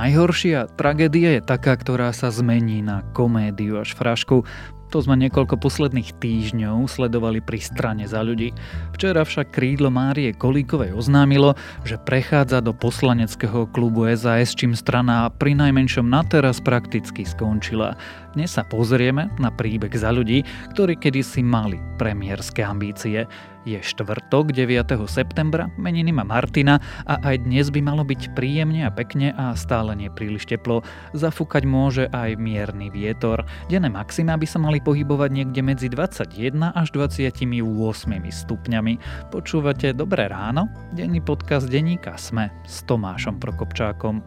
najhoršia tragédia je taká, ktorá sa zmení na komédiu až frašku. To sme niekoľko posledných týždňov sledovali pri strane za ľudí. Včera však krídlo Márie Kolíkovej oznámilo, že prechádza do poslaneckého klubu SAS, čím strana pri najmenšom na teraz prakticky skončila. Dnes sa pozrieme na príbeh za ľudí, ktorí kedysi mali premiérske ambície. Je štvrtok 9. septembra, meniny má Martina a aj dnes by malo byť príjemne a pekne a stále nie príliš teplo. Zafúkať môže aj mierny vietor. Denné maxima by sa mali pohybovať niekde medzi 21 až 28 stupňami. Počúvate Dobré ráno? Denný podcast denníka Sme s Tomášom Prokopčákom.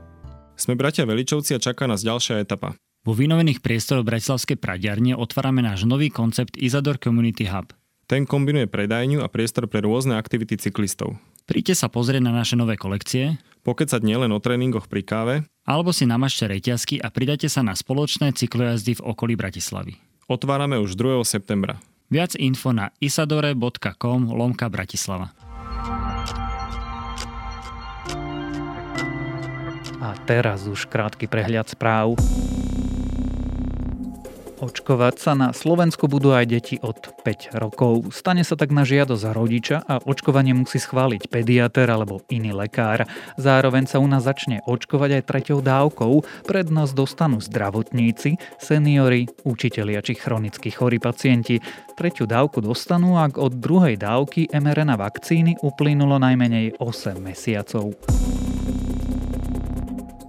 Sme bratia Veličovci a čaká nás ďalšia etapa. Vo vynovených priestoroch Bratislavskej pradiarne otvárame náš nový koncept Isador Community Hub – ten kombinuje predajňu a priestor pre rôzne aktivity cyklistov. Príďte sa pozrieť na naše nové kolekcie, pokecať nielen o tréningoch pri káve, alebo si namažte reťazky a pridajte sa na spoločné cyklojazdy v okolí Bratislavy. Otvárame už 2. septembra. Viac info na isadore.com lomka Bratislava. A teraz už krátky prehľad správ. Očkovať sa na Slovensku budú aj deti od 5 rokov. Stane sa tak na žiadosť rodiča a očkovanie musí schváliť pediater alebo iný lekár. Zároveň sa u nás začne očkovať aj treťou dávkou. Prednosť dostanú zdravotníci, seniory, učitelia či chronicky chorí pacienti. Tretiu dávku dostanú, ak od druhej dávky mRNA vakcíny uplynulo najmenej 8 mesiacov.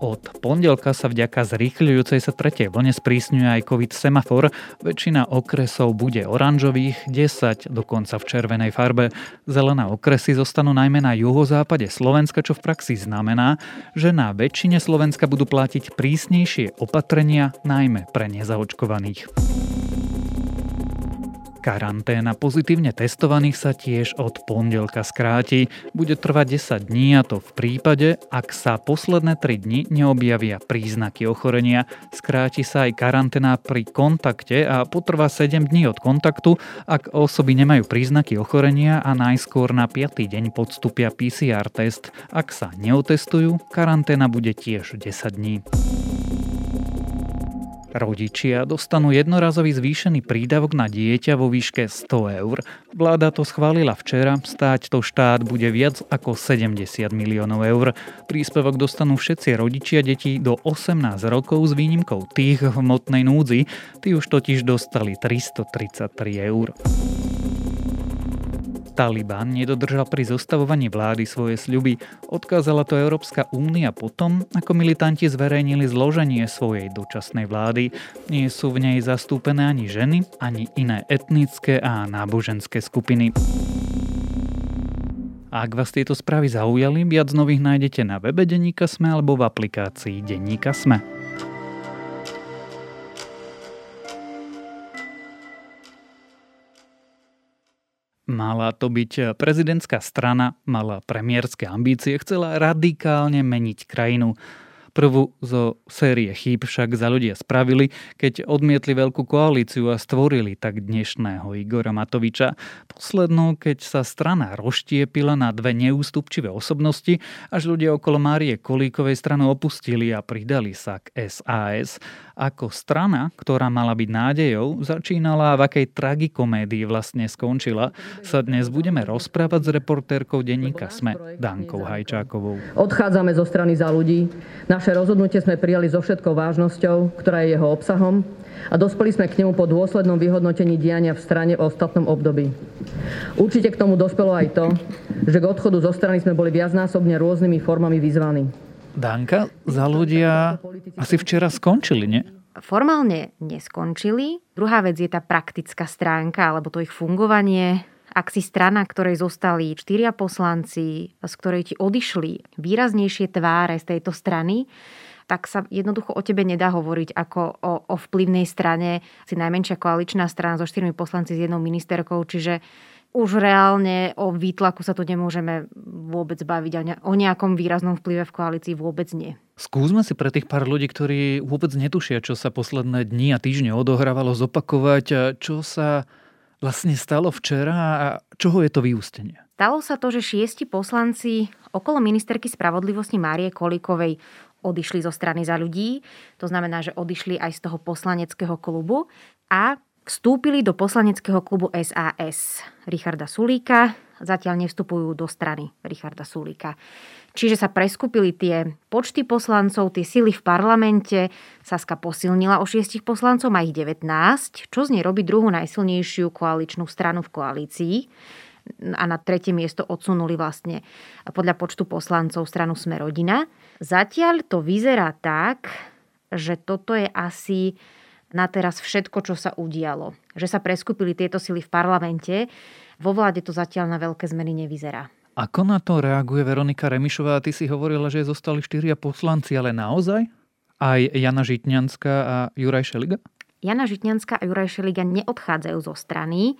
Od pondelka sa vďaka zrýchľujúcej sa tretej vlne sprísňuje aj COVID semafor. Väčšina okresov bude oranžových, 10 dokonca v červenej farbe. Zelené okresy zostanú najmä na juhozápade Slovenska, čo v praxi znamená, že na väčšine Slovenska budú platiť prísnejšie opatrenia, najmä pre nezaočkovaných. Karanténa pozitívne testovaných sa tiež od pondelka skráti. Bude trvať 10 dní a to v prípade, ak sa posledné 3 dni neobjavia príznaky ochorenia. Skráti sa aj karanténa pri kontakte a potrvá 7 dní od kontaktu, ak osoby nemajú príznaky ochorenia a najskôr na 5. deň podstúpia PCR test. Ak sa neotestujú, karanténa bude tiež 10 dní. Rodičia dostanú jednorazový zvýšený prídavok na dieťa vo výške 100 eur. Vláda to schválila včera, stáť to štát bude viac ako 70 miliónov eur. Príspevok dostanú všetci rodičia detí do 18 rokov s výnimkou tých v hmotnej núdzi, tí už totiž dostali 333 eur. Taliban nedodržal pri zostavovaní vlády svoje sľuby. Odkázala to Európska únia potom, ako militanti zverejnili zloženie svojej dočasnej vlády. Nie sú v nej zastúpené ani ženy, ani iné etnické a náboženské skupiny. Ak vás tieto správy zaujali, viac nových nájdete na webe Denníka Sme alebo v aplikácii Denníka Sme. Mala to byť prezidentská strana, mala premiérske ambície, chcela radikálne meniť krajinu. Prvú zo série chýb však za ľudia spravili, keď odmietli veľkú koalíciu a stvorili tak dnešného Igora Matoviča. Poslednú, keď sa strana rozštiepila na dve neústupčivé osobnosti, až ľudia okolo Márie Kolíkovej stranu opustili a pridali sa k SAS. Ako strana, ktorá mala byť nádejou, začínala a v akej tragikomédii vlastne skončila, sa dnes budeme rozprávať s reportérkou denníka SME, Dankou Hajčákovou. Odchádzame zo strany za ľudí. Naše rozhodnutie sme prijali so všetkou vážnosťou, ktorá je jeho obsahom a dospeli sme k nemu po dôslednom vyhodnotení diania v strane v ostatnom období. Určite k tomu dospelo aj to, že k odchodu zo strany sme boli viacnásobne rôznymi formami vyzvaní. Danka, za ľudia asi včera skončili, nie? Formálne neskončili. Druhá vec je tá praktická stránka, alebo to ich fungovanie. Ak si strana, ktorej zostali štyria poslanci, z ktorej ti odišli výraznejšie tváre z tejto strany, tak sa jednoducho o tebe nedá hovoriť ako o, o vplyvnej strane. Si najmenšia koaličná strana so štyrmi poslanci s jednou ministerkou, čiže už reálne o výtlaku sa tu nemôžeme vôbec baviť a o nejakom výraznom vplyve v koalícii vôbec nie. Skúsme si pre tých pár ľudí, ktorí vôbec netušia, čo sa posledné dni a týždne odohrávalo, zopakovať, čo sa vlastne stalo včera a čoho je to vyústenie. Stalo sa to, že šiesti poslanci okolo ministerky spravodlivosti Márie Kolikovej odišli zo strany za ľudí. To znamená, že odišli aj z toho poslaneckého klubu a vstúpili do poslaneckého klubu SAS Richarda Sulíka. Zatiaľ nevstupujú do strany Richarda Sulíka. Čiže sa preskupili tie počty poslancov, tie sily v parlamente. Saska posilnila o šiestich poslancov, má ich 19, čo z nej robí druhú najsilnejšiu koaličnú stranu v koalícii a na tretie miesto odsunuli vlastne podľa počtu poslancov stranu Sme rodina. Zatiaľ to vyzerá tak, že toto je asi na teraz všetko, čo sa udialo. Že sa preskupili tieto sily v parlamente. Vo vláde to zatiaľ na veľké zmeny nevyzerá. Ako na to reaguje Veronika Remišová? Ty si hovorila, že zostali štyria poslanci, ale naozaj? Aj Jana Žitňanská a Juraj Šeliga? Jana Žitňanská a Juraj Šeliga neodchádzajú zo strany.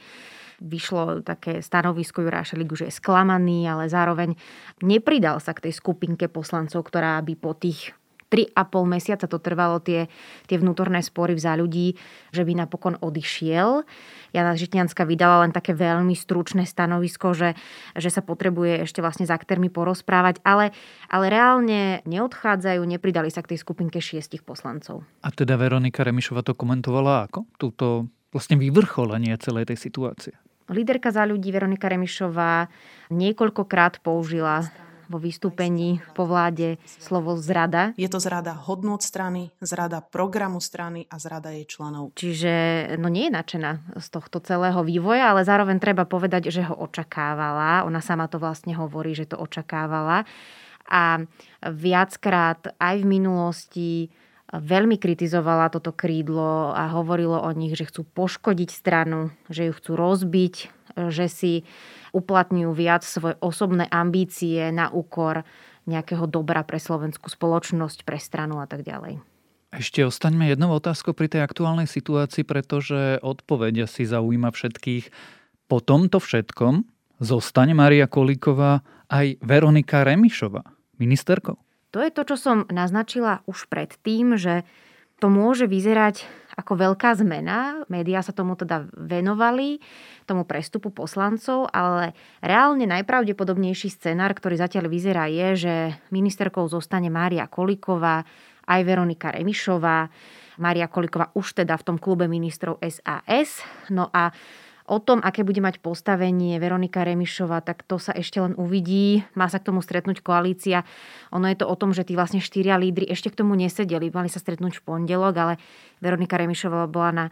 Vyšlo také stanovisko Juraja Šeligu, že je sklamaný, ale zároveň nepridal sa k tej skupinke poslancov, ktorá by po tých 3,5 mesiaca to trvalo tie, tie vnútorné spory v ľudí, že by napokon odišiel. Jana Žitňanská vydala len také veľmi stručné stanovisko, že, že sa potrebuje ešte vlastne s aktérmi porozprávať, ale, ale reálne neodchádzajú, nepridali sa k tej skupinke šiestich poslancov. A teda Veronika Remišova to komentovala ako? Túto vlastne vyvrcholenie celej tej situácie. Líderka za ľudí Veronika Remišová niekoľkokrát použila vo vystúpení po vláde slovo zrada. Je to zrada hodnot strany, zrada programu strany a zrada jej členov. Čiže no nie je nadšená z tohto celého vývoja, ale zároveň treba povedať, že ho očakávala. Ona sama to vlastne hovorí, že to očakávala. A viackrát aj v minulosti veľmi kritizovala toto krídlo a hovorilo o nich, že chcú poškodiť stranu, že ju chcú rozbiť, že si uplatňujú viac svoje osobné ambície na úkor nejakého dobra pre slovenskú spoločnosť, pre stranu a tak ďalej. Ešte ostaňme jednou otázkou pri tej aktuálnej situácii, pretože odpovedia si zaujíma všetkých. Po tomto všetkom zostane Maria Kolíková aj Veronika Remišová ministerkou? To je to, čo som naznačila už predtým, že to môže vyzerať ako veľká zmena. Média sa tomu teda venovali, tomu prestupu poslancov, ale reálne najpravdepodobnejší scenár, ktorý zatiaľ vyzerá, je, že ministerkou zostane Mária Koliková, aj Veronika Remišová. Mária Koliková už teda v tom klube ministrov SAS. No a O tom, aké bude mať postavenie Veronika Remišová, tak to sa ešte len uvidí. Má sa k tomu stretnúť koalícia. Ono je to o tom, že tí vlastne štyria lídry ešte k tomu nesedeli. Mali sa stretnúť v pondelok, ale Veronika Remišová bola na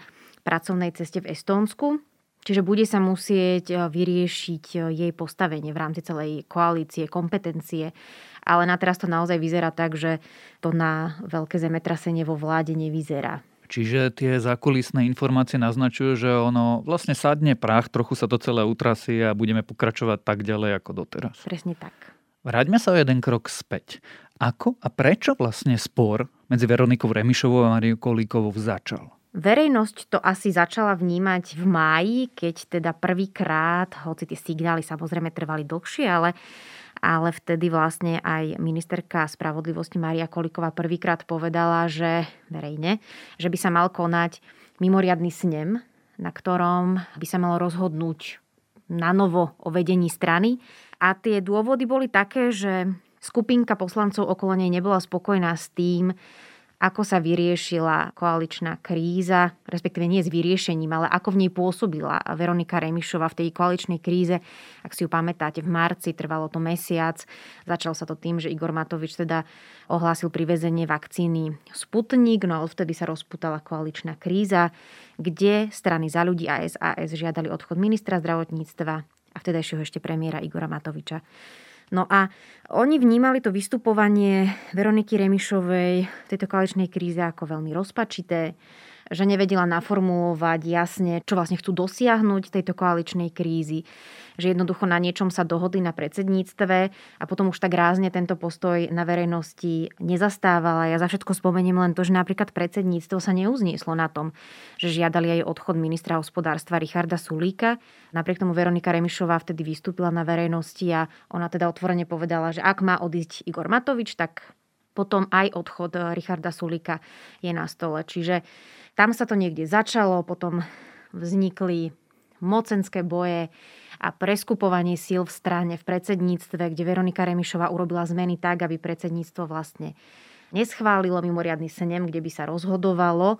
pracovnej ceste v Estónsku. Čiže bude sa musieť e, vyriešiť e, jej postavenie v rámci celej koalície, kompetencie. Ale na teraz to naozaj vyzerá tak, že to na veľké zemetrasenie vo vláde nevyzerá. Čiže tie zákulisné informácie naznačujú, že ono vlastne sadne prach, trochu sa to celé utrasie a budeme pokračovať tak ďalej ako doteraz. Presne tak. Vráťme sa o jeden krok späť. Ako a prečo vlastne spor medzi Veronikou Remišovou a Mariou Kolíkovou začal? Verejnosť to asi začala vnímať v máji, keď teda prvýkrát, hoci tie signály samozrejme trvali dlhšie, ale ale vtedy vlastne aj ministerka spravodlivosti Maria Koliková prvýkrát povedala, že verejne, že by sa mal konať mimoriadný snem, na ktorom by sa malo rozhodnúť na novo o vedení strany. A tie dôvody boli také, že skupinka poslancov okolo nej nebola spokojná s tým, ako sa vyriešila koaličná kríza, respektíve nie s vyriešením, ale ako v nej pôsobila Veronika Remišová v tej koaličnej kríze. Ak si ju pamätáte, v marci trvalo to mesiac. Začalo sa to tým, že Igor Matovič teda ohlásil privezenie vakcíny Sputnik, no a odvtedy sa rozputala koaličná kríza, kde strany za ľudí a SAS žiadali odchod ministra zdravotníctva a vtedajšieho ešte premiéra Igora Matoviča. No a oni vnímali to vystupovanie Veroniky Remišovej v tejto koaličnej kríze ako veľmi rozpačité, že nevedela naformulovať jasne, čo vlastne chcú dosiahnuť tejto koaličnej krízy že jednoducho na niečom sa dohodli na predsedníctve a potom už tak rázne tento postoj na verejnosti nezastávala. Ja za všetko spomeniem len to, že napríklad predsedníctvo sa neuznieslo na tom, že žiadali aj odchod ministra hospodárstva Richarda Sulíka. Napriek tomu Veronika Remišová vtedy vystúpila na verejnosti a ona teda otvorene povedala, že ak má odísť Igor Matovič, tak potom aj odchod Richarda Sulíka je na stole. Čiže tam sa to niekde začalo, potom vznikli mocenské boje a preskupovanie síl v strane v predsedníctve, kde Veronika Remišová urobila zmeny tak, aby predsedníctvo vlastne neschválilo mimoriadný senem, kde by sa rozhodovalo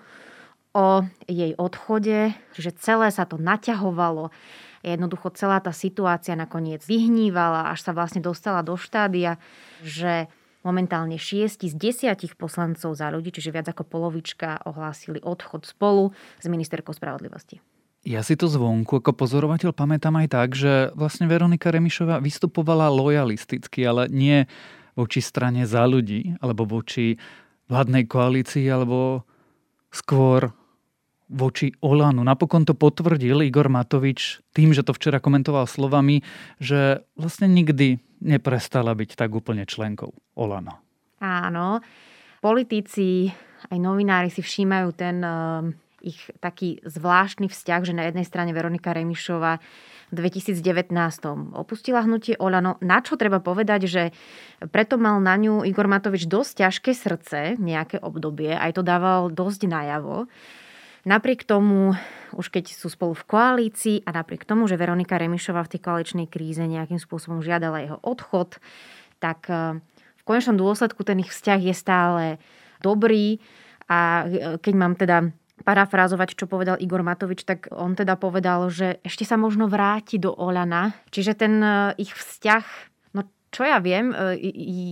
o jej odchode, že celé sa to naťahovalo. Jednoducho celá tá situácia nakoniec vyhnívala, až sa vlastne dostala do štádia, že Momentálne 6 z 10 poslancov za ľudí, čiže viac ako polovička, ohlásili odchod spolu s ministerkou spravodlivosti. Ja si to zvonku ako pozorovateľ pamätám aj tak, že vlastne Veronika Remišová vystupovala lojalisticky, ale nie voči strane za ľudí, alebo voči vládnej koalícii, alebo skôr voči Olanu. Napokon to potvrdil Igor Matovič tým, že to včera komentoval slovami, že vlastne nikdy neprestala byť tak úplne členkou Olano. Áno, politici aj novinári si všímajú ten ich taký zvláštny vzťah, že na jednej strane Veronika Remišová v 2019 opustila hnutie Olano, na čo treba povedať, že preto mal na ňu Igor Matovič dosť ťažké srdce, nejaké obdobie, aj to dával dosť najavo. Napriek tomu, už keď sú spolu v koalícii a napriek tomu, že Veronika Remišová v tej koaličnej kríze nejakým spôsobom žiadala jeho odchod, tak eh, v konečnom dôsledku ten ich vzťah je stále dobrý a eh, keď mám teda parafrázovať, čo povedal Igor Matovič, tak on teda povedal, že ešte sa možno vráti do Olana. Čiže ten e, ich vzťah, no čo ja viem, e,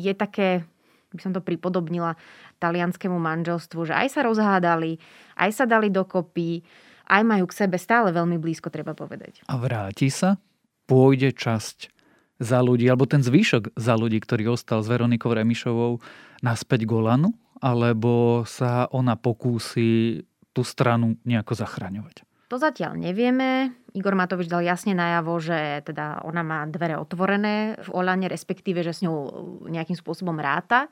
je také, by som to pripodobnila talianskému manželstvu, že aj sa rozhádali, aj sa dali dokopy, aj majú k sebe stále veľmi blízko, treba povedať. A vráti sa? Pôjde časť za ľudí, alebo ten zvyšok za ľudí, ktorý ostal s Veronikou Remišovou, naspäť Golanu? Alebo sa ona pokúsi tú stranu nejako zachraňovať? To zatiaľ nevieme. Igor Matovič dal jasne najavo, že teda ona má dvere otvorené v Olane, respektíve, že s ňou nejakým spôsobom ráta.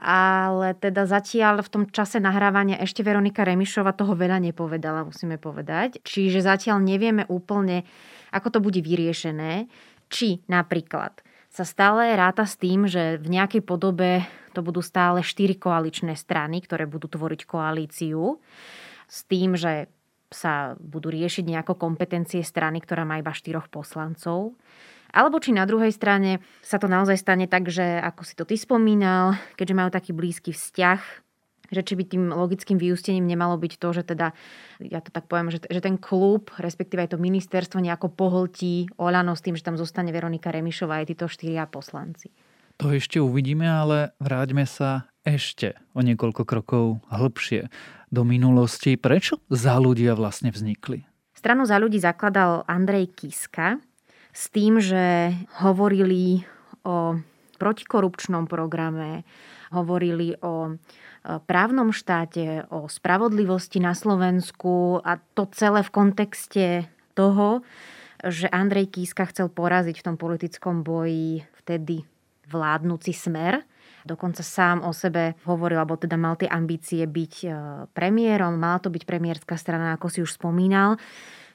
Ale teda zatiaľ v tom čase nahrávania ešte Veronika Remišova toho veľa nepovedala, musíme povedať. Čiže zatiaľ nevieme úplne, ako to bude vyriešené. Či napríklad sa stále ráta s tým, že v nejakej podobe to budú stále štyri koaličné strany, ktoré budú tvoriť koalíciu s tým, že sa budú riešiť nejako kompetencie strany, ktorá má iba štyroch poslancov. Alebo či na druhej strane sa to naozaj stane tak, že ako si to ty spomínal, keďže majú taký blízky vzťah, že či by tým logickým vyústením nemalo byť to, že teda, ja to tak poviem, že, že ten klub, respektíve aj to ministerstvo nejako pohltí Olano s tým, že tam zostane Veronika Remišová aj títo štyria poslanci. To ešte uvidíme, ale vráťme sa ešte o niekoľko krokov hlbšie do minulosti. Prečo za ľudia vlastne vznikli? Stranu za ľudí zakladal Andrej Kiska s tým, že hovorili o protikorupčnom programe, hovorili o e, právnom štáte, o spravodlivosti na Slovensku a to celé v kontexte toho, že Andrej Kiska chcel poraziť v tom politickom boji vtedy vládnúci smer. Dokonca sám o sebe hovoril, alebo teda mal tie ambície byť e, premiérom, mala to byť premiérska strana, ako si už spomínal.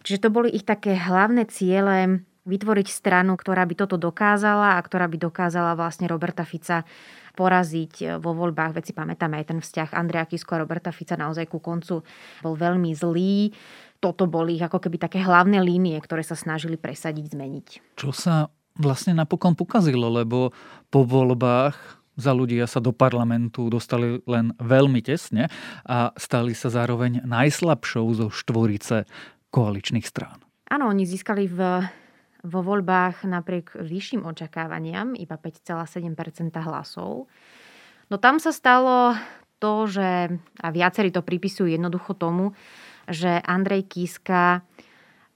Čiže to boli ich také hlavné ciele vytvoriť stranu, ktorá by toto dokázala a ktorá by dokázala vlastne Roberta Fica poraziť e, vo voľbách. Veď si pamätáme aj ten vzťah Andrea Kisko a Roberta Fica naozaj ku koncu bol veľmi zlý. Toto boli ako keby také hlavné línie, ktoré sa snažili presadiť, zmeniť. Čo sa vlastne napokon pokazilo, lebo po voľbách za ľudia sa do parlamentu dostali len veľmi tesne a stali sa zároveň najslabšou zo štvorice koaličných strán. Áno, oni získali v, vo voľbách napriek vyšším očakávaniam iba 5,7% hlasov. No tam sa stalo to, že, a viacerí to pripisujú jednoducho tomu, že Andrej Kiska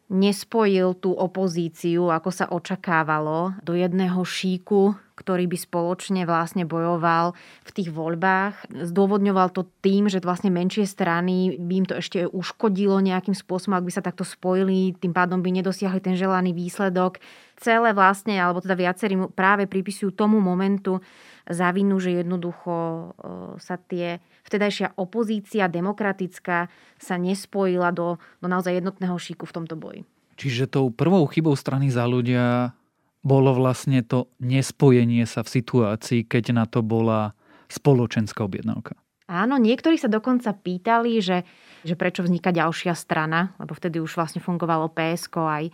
nespojil tú opozíciu, ako sa očakávalo, do jedného šíku, ktorý by spoločne vlastne bojoval v tých voľbách. Zdôvodňoval to tým, že vlastne menšie strany by im to ešte uškodilo nejakým spôsobom, ak by sa takto spojili, tým pádom by nedosiahli ten želaný výsledok. Celé vlastne, alebo teda viacerí práve pripisujú tomu momentu za vinu, že jednoducho sa tie vtedajšia opozícia demokratická sa nespojila do, do naozaj jednotného šíku v tomto boji. Čiže tou prvou chybou strany za ľudia bolo vlastne to nespojenie sa v situácii, keď na to bola spoločenská objednávka. Áno, niektorí sa dokonca pýtali, že, že prečo vzniká ďalšia strana, lebo vtedy už vlastne fungovalo PSK aj,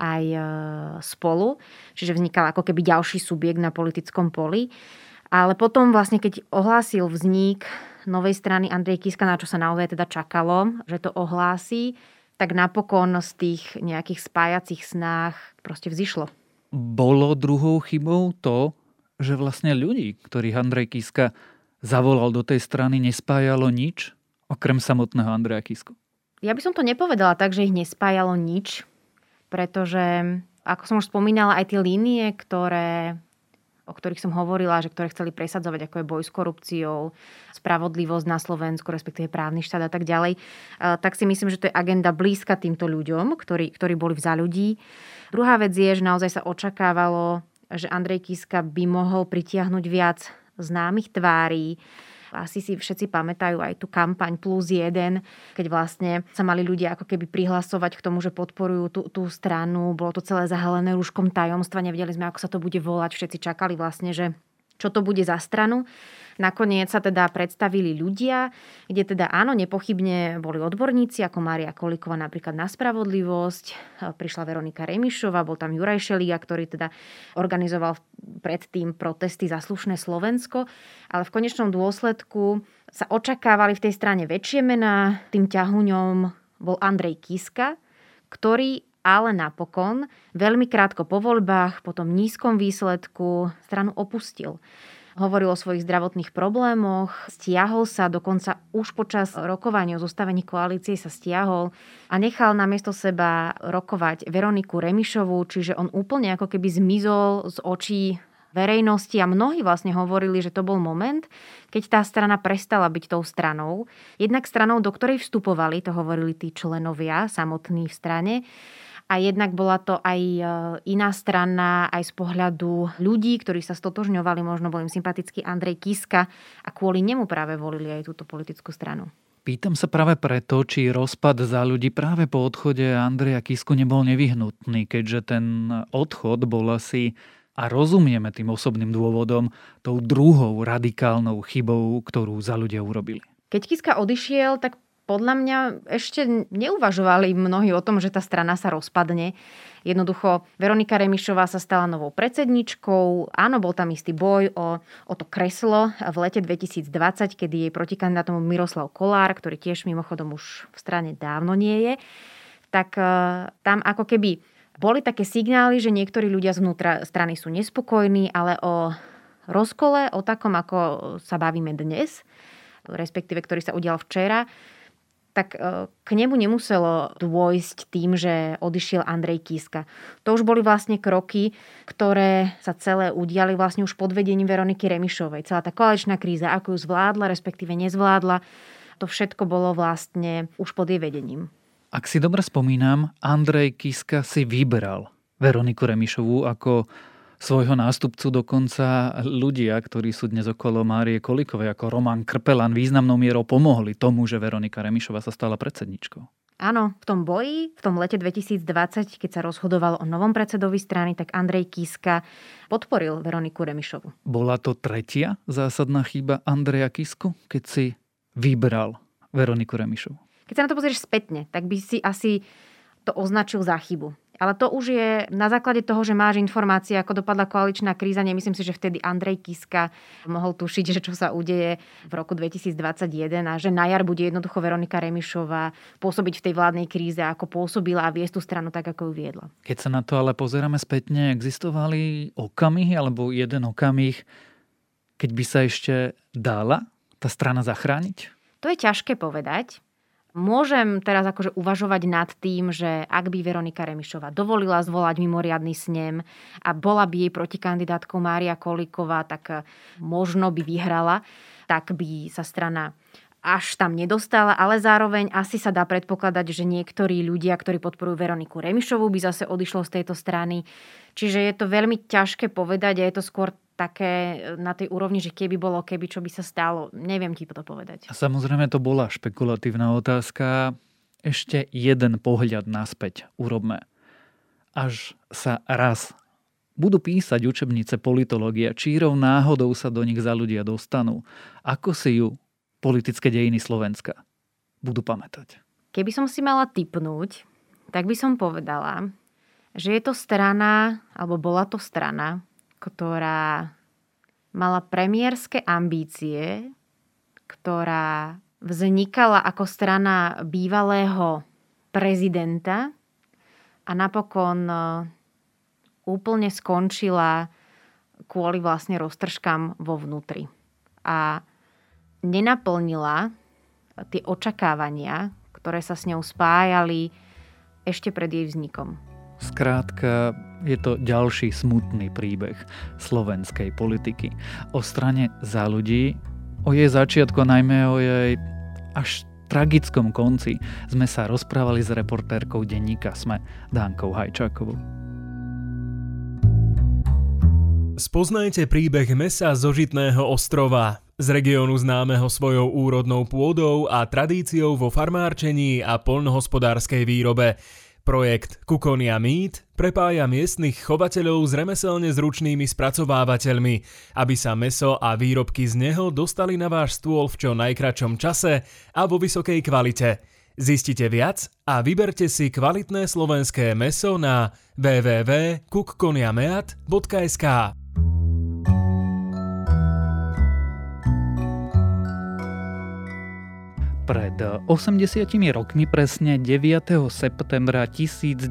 aj e, spolu, čiže vznikal ako keby ďalší subjekt na politickom poli. Ale potom vlastne, keď ohlásil vznik novej strany Andrej Kiska, na čo sa naozaj teda čakalo, že to ohlási, tak napokon z tých nejakých spájacích snách proste vzýšlo. Bolo druhou chybou to, že vlastne ľudí, ktorých Andrej Kiska zavolal do tej strany, nespájalo nič, okrem samotného Andreja Kisku? Ja by som to nepovedala tak, že ich nespájalo nič, pretože, ako som už spomínala, aj tie línie, ktoré o ktorých som hovorila, že ktoré chceli presadzovať, ako je boj s korupciou, spravodlivosť na Slovensku, respektíve právny štát a tak ďalej, tak si myslím, že to je agenda blízka týmto ľuďom, ktorí, ktorí boli v za ľudí. Druhá vec je, že naozaj sa očakávalo, že Andrej Kiska by mohol pritiahnuť viac známych tvári, asi si všetci pamätajú aj tú kampaň plus jeden, keď vlastne sa mali ľudia ako keby prihlasovať k tomu, že podporujú tú, tú stranu. Bolo to celé zahalené rúškom tajomstva, nevedeli sme, ako sa to bude volať. Všetci čakali vlastne, že čo to bude za stranu. Nakoniec sa teda predstavili ľudia, kde teda áno, nepochybne boli odborníci, ako Mária Kolíková napríklad na spravodlivosť, prišla Veronika Remišová, bol tam Juraj Šeliga, ktorý teda organizoval predtým protesty za slušné Slovensko, ale v konečnom dôsledku sa očakávali v tej strane väčšie mená, tým ťahuňom bol Andrej Kiska, ktorý ale napokon veľmi krátko po voľbách, po tom nízkom výsledku stranu opustil hovoril o svojich zdravotných problémoch, stiahol sa, dokonca už počas rokovania o zostavení koalície sa stiahol a nechal namiesto seba rokovať Veroniku Remišovú, čiže on úplne ako keby zmizol z očí verejnosti a mnohí vlastne hovorili, že to bol moment, keď tá strana prestala byť tou stranou. Jednak stranou, do ktorej vstupovali, to hovorili tí členovia samotní v strane, a jednak bola to aj e, iná strana, aj z pohľadu ľudí, ktorí sa stotožňovali, možno bol im sympatický Andrej Kiska a kvôli nemu práve volili aj túto politickú stranu. Pýtam sa práve preto, či rozpad za ľudí práve po odchode Andreja Kisku nebol nevyhnutný, keďže ten odchod bol asi a rozumieme tým osobným dôvodom tou druhou radikálnou chybou, ktorú za ľudia urobili. Keď Kiska odišiel, tak podľa mňa ešte neuvažovali mnohí o tom, že tá strana sa rozpadne. Jednoducho, Veronika Remišová sa stala novou predsedničkou. Áno, bol tam istý boj o, o to kreslo v lete 2020, kedy jej protikandidátom Miroslav Kolár, ktorý tiež mimochodom už v strane dávno nie je. Tak e, tam ako keby boli také signály, že niektorí ľudia zvnútra strany sú nespokojní, ale o rozkole, o takom, ako sa bavíme dnes, respektíve ktorý sa udial včera, tak e, k nemu nemuselo dôjsť tým, že odišiel Andrej Kiska. To už boli vlastne kroky, ktoré sa celé udiali vlastne už pod vedením Veroniky Remišovej. Celá tá koaličná kríza, ako ju zvládla, respektíve nezvládla, to všetko bolo vlastne už pod jej vedením. Ak si dobre spomínam, Andrej Kiska si vyberal Veroniku Remišovú ako svojho nástupcu dokonca ľudia, ktorí sú dnes okolo Márie Kolikovej, ako Roman Krpelan, významnou mierou pomohli tomu, že Veronika Remišova sa stala predsedničkou. Áno, v tom boji, v tom lete 2020, keď sa rozhodoval o novom predsedovi strany, tak Andrej Kiska podporil Veroniku Remišovu. Bola to tretia zásadná chyba Andreja Kisku, keď si vybral Veroniku Remišovu? Keď sa na to pozrieš spätne, tak by si asi to označil za chybu. Ale to už je na základe toho, že máš informácie, ako dopadla koaličná kríza. Nemyslím si, že vtedy Andrej Kiska mohol tušiť, že čo sa udeje v roku 2021 a že na jar bude jednoducho Veronika Remišová pôsobiť v tej vládnej kríze, ako pôsobila a viesť tú stranu tak, ako ju viedla. Keď sa na to ale pozeráme spätne, existovali okamihy alebo jeden okamih, keď by sa ešte dala tá strana zachrániť? To je ťažké povedať. Môžem teraz akože uvažovať nad tým, že ak by Veronika Remišová dovolila zvolať mimoriadný snem a bola by jej protikandidátkou Mária Kolíková, tak eh, možno by vyhrala, tak by sa strana až tam nedostala, ale zároveň asi sa dá predpokladať, že niektorí ľudia, ktorí podporujú Veroniku Remišovú, by zase odišlo z tejto strany. Čiže je to veľmi ťažké povedať a je to skôr také e, na tej úrovni, že keby bolo, keby, čo by sa stalo. Neviem ti to povedať. A samozrejme to bola špekulatívna otázka. Ešte jeden pohľad naspäť urobme. Až sa raz budú písať učebnice politológia, čírov náhodou sa do nich za ľudia dostanú. Ako si ju politické dejiny Slovenska budú pamätať? Keby som si mala typnúť, tak by som povedala, že je to strana, alebo bola to strana, ktorá mala premiérske ambície, ktorá vznikala ako strana bývalého prezidenta a napokon e, úplne skončila kvôli vlastne roztržkám vo vnútri. A nenaplnila tie očakávania, ktoré sa s ňou spájali ešte pred jej vznikom. Skrátka, je to ďalší smutný príbeh slovenskej politiky. O strane za ľudí, o jej začiatku, najmä o jej až tragickom konci sme sa rozprávali s reportérkou denníka Sme, Dánkou Hajčákovou. Spoznajte príbeh mesa zo Žitného ostrova, z regiónu známeho svojou úrodnou pôdou a tradíciou vo farmárčení a poľnohospodárskej výrobe. Projekt Kukonia Meat prepája miestnych chovateľov s remeselne zručnými spracovávateľmi, aby sa meso a výrobky z neho dostali na váš stôl v čo najkračom čase a vo vysokej kvalite. Zistite viac a vyberte si kvalitné slovenské meso na www.kukkoniameat.sk. Pred 80 rokmi, presne 9. septembra 1941,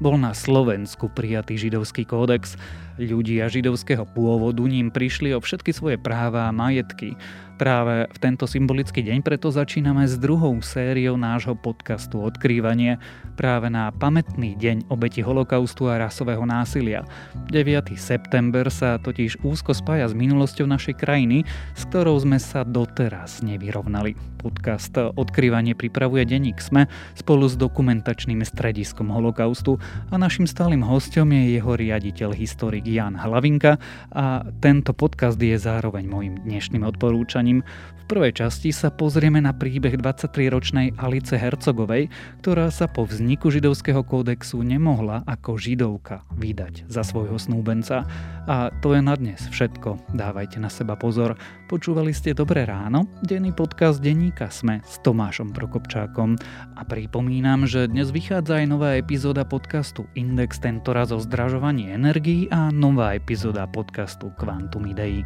bol na Slovensku prijatý židovský kódex. Ľudia židovského pôvodu ním prišli o všetky svoje práva a majetky. Práve v tento symbolický deň preto začíname s druhou sériou nášho podcastu Odkrývanie práve na pamätný deň obeti holokaustu a rasového násilia. 9. september sa totiž úzko spája s minulosťou našej krajiny, s ktorou sme sa doteraz nevyrovnali. Podcast Odkrývanie pripravuje denník SME spolu s dokumentačným strediskom holokaustu a našim stálym hostom je jeho riaditeľ historik Jan Hlavinka a tento podcast je zároveň môjim dnešným odporúčaním vyšetrením. V prvej časti sa pozrieme na príbeh 23-ročnej Alice Hercogovej, ktorá sa po vzniku židovského kódexu nemohla ako židovka vydať za svojho snúbenca. A to je na dnes všetko. Dávajte na seba pozor. Počúvali ste Dobré ráno, denný podcast denníka Sme s Tomášom Prokopčákom. A pripomínam, že dnes vychádza aj nová epizóda podcastu Index, tentoraz o zdražovaní energií a nová epizóda podcastu Quantum Idei.